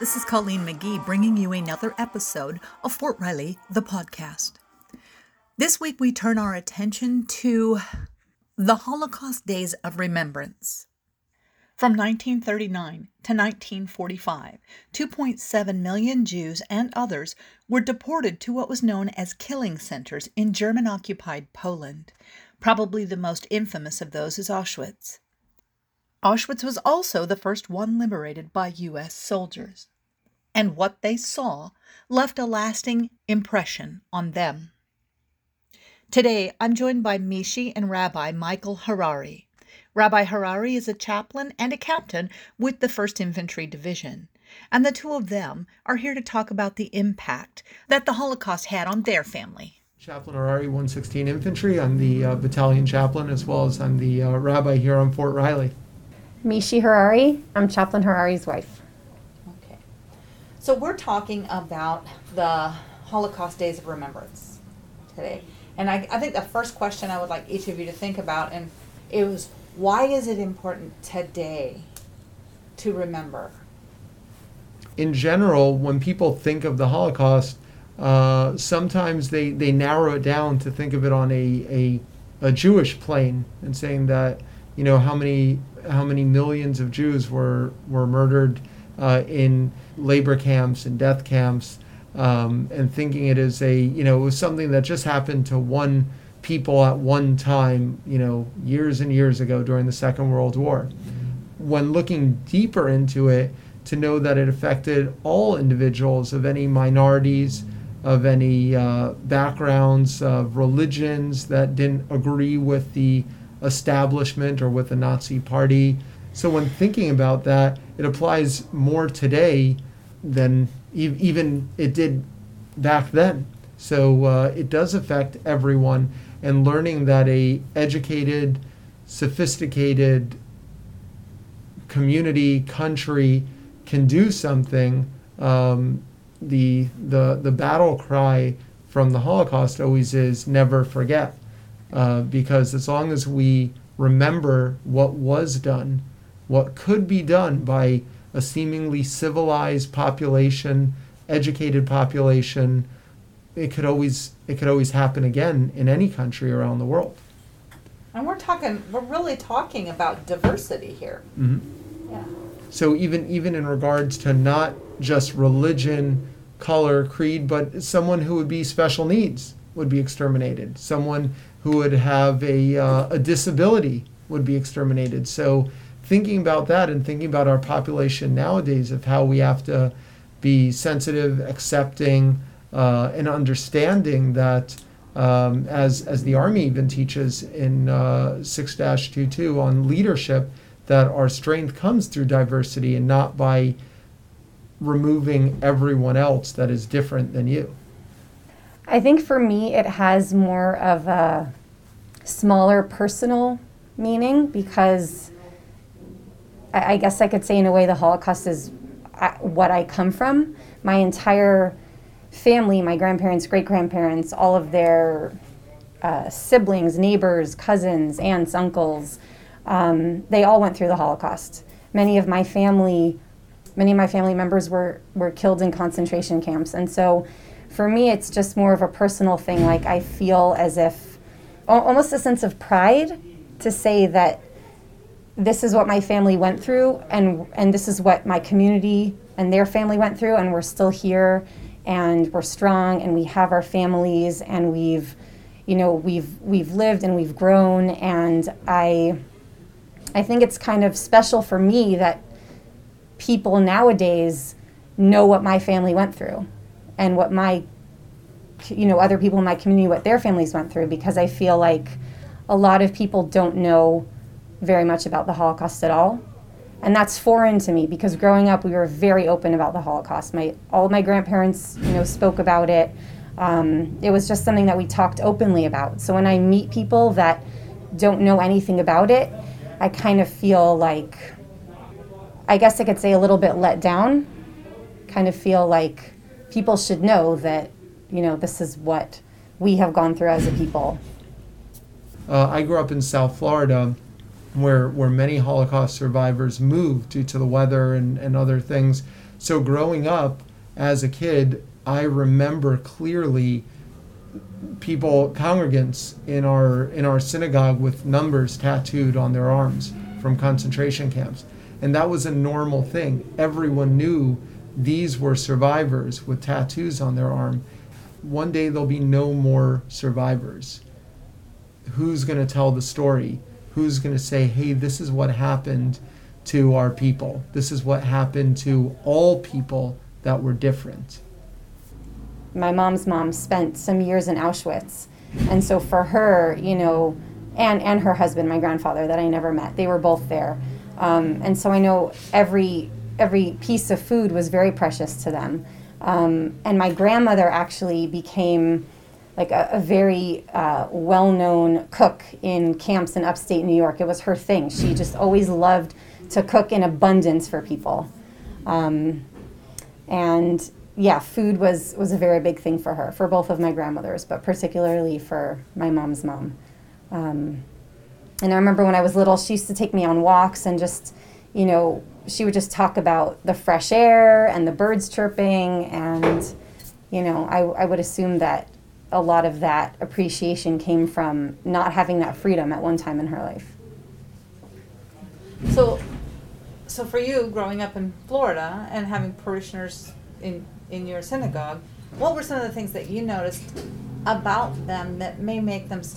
This is Colleen McGee bringing you another episode of Fort Riley, the podcast. This week we turn our attention to the Holocaust Days of Remembrance. From 1939 to 1945, 2.7 million Jews and others were deported to what was known as killing centers in German occupied Poland. Probably the most infamous of those is Auschwitz. Auschwitz was also the first one liberated by U.S. soldiers, and what they saw left a lasting impression on them. Today, I'm joined by Mishi and Rabbi Michael Harari. Rabbi Harari is a chaplain and a captain with the 1st Infantry Division, and the two of them are here to talk about the impact that the Holocaust had on their family. Chaplain Harari, 116 Infantry. I'm the uh, battalion chaplain as well as I'm the uh, rabbi here on Fort Riley. Mishi Harari. I'm Chaplain Harari's wife. Okay. So we're talking about the Holocaust Days of Remembrance today. And I, I think the first question I would like each of you to think about and it was why is it important today to remember? In general, when people think of the Holocaust, uh, sometimes they, they narrow it down to think of it on a, a, a Jewish plane and saying that, you know, how many how many millions of Jews were were murdered uh, in labor camps and death camps, um, and thinking it as a you know it was something that just happened to one people at one time, you know, years and years ago during the Second World War. When looking deeper into it, to know that it affected all individuals of any minorities, of any uh, backgrounds, of religions that didn't agree with the establishment or with the Nazi Party. So when thinking about that, it applies more today than e- even it did back then. So uh, it does affect everyone, and learning that a educated, sophisticated community country can do something. Um, the the the battle cry from the Holocaust always is never forget. Uh, because as long as we remember what was done, what could be done by a seemingly civilized population, educated population, it could always it could always happen again in any country around the world. And we're talking, we're really talking about diversity here. Mm-hmm. Yeah. So even even in regards to not just religion, color, creed, but someone who would be special needs would be exterminated. Someone who would have a, uh, a disability would be exterminated. So, thinking about that and thinking about our population nowadays of how we have to be sensitive, accepting, uh, and understanding that, um, as, as the Army even teaches in uh, 6 22 on leadership, that our strength comes through diversity and not by removing everyone else that is different than you. I think for me, it has more of a smaller personal meaning because I, I guess I could say, in a way, the Holocaust is uh, what I come from. My entire family, my grandparents, great grandparents, all of their uh, siblings, neighbors, cousins, aunts, uncles, um, they all went through the Holocaust. Many of my family, many of my family members were, were killed in concentration camps. And so for me, it's just more of a personal thing. Like I feel as if almost a sense of pride to say that this is what my family went through and and this is what my community and their family went through and we're still here and we're strong and we have our families and we've you know we've we've lived and we've grown and I I think it's kind of special for me that people nowadays know what my family went through and what my you know other people in my community what their families went through because I feel like a lot of people don't know very much about the Holocaust at all. And that's foreign to me because growing up we were very open about the Holocaust. My all my grandparents, you know, spoke about it. Um, it was just something that we talked openly about. So when I meet people that don't know anything about it, I kind of feel like I guess I could say a little bit let down. Kind of feel like people should know that, you know, this is what we have gone through as a people. Uh, I grew up in South Florida, where where many Holocaust survivors moved due to the weather and, and other things. So growing up as a kid, I remember clearly people congregants in our in our synagogue with numbers tattooed on their arms from concentration camps. And that was a normal thing. Everyone knew these were survivors with tattoos on their arm one day there'll be no more survivors who's going to tell the story who's going to say hey this is what happened to our people this is what happened to all people that were different my mom's mom spent some years in Auschwitz. And so for her, you know, and, and her husband, my grandfather, that I never met, they were both there. Um, and so I know every, every piece of food was very precious to them. Um, and my grandmother actually became like a, a very uh, well known cook in camps in upstate New York. It was her thing. She just always loved to cook in abundance for people. Um, and yeah, food was was a very big thing for her, for both of my grandmothers, but particularly for my mom's mom. Um, and I remember when I was little, she used to take me on walks and just, you know, she would just talk about the fresh air and the birds chirping, and you know, I, I would assume that a lot of that appreciation came from not having that freedom at one time in her life. So, so for you, growing up in Florida and having parishioners in in your synagogue, what were some of the things that you noticed about them that may make them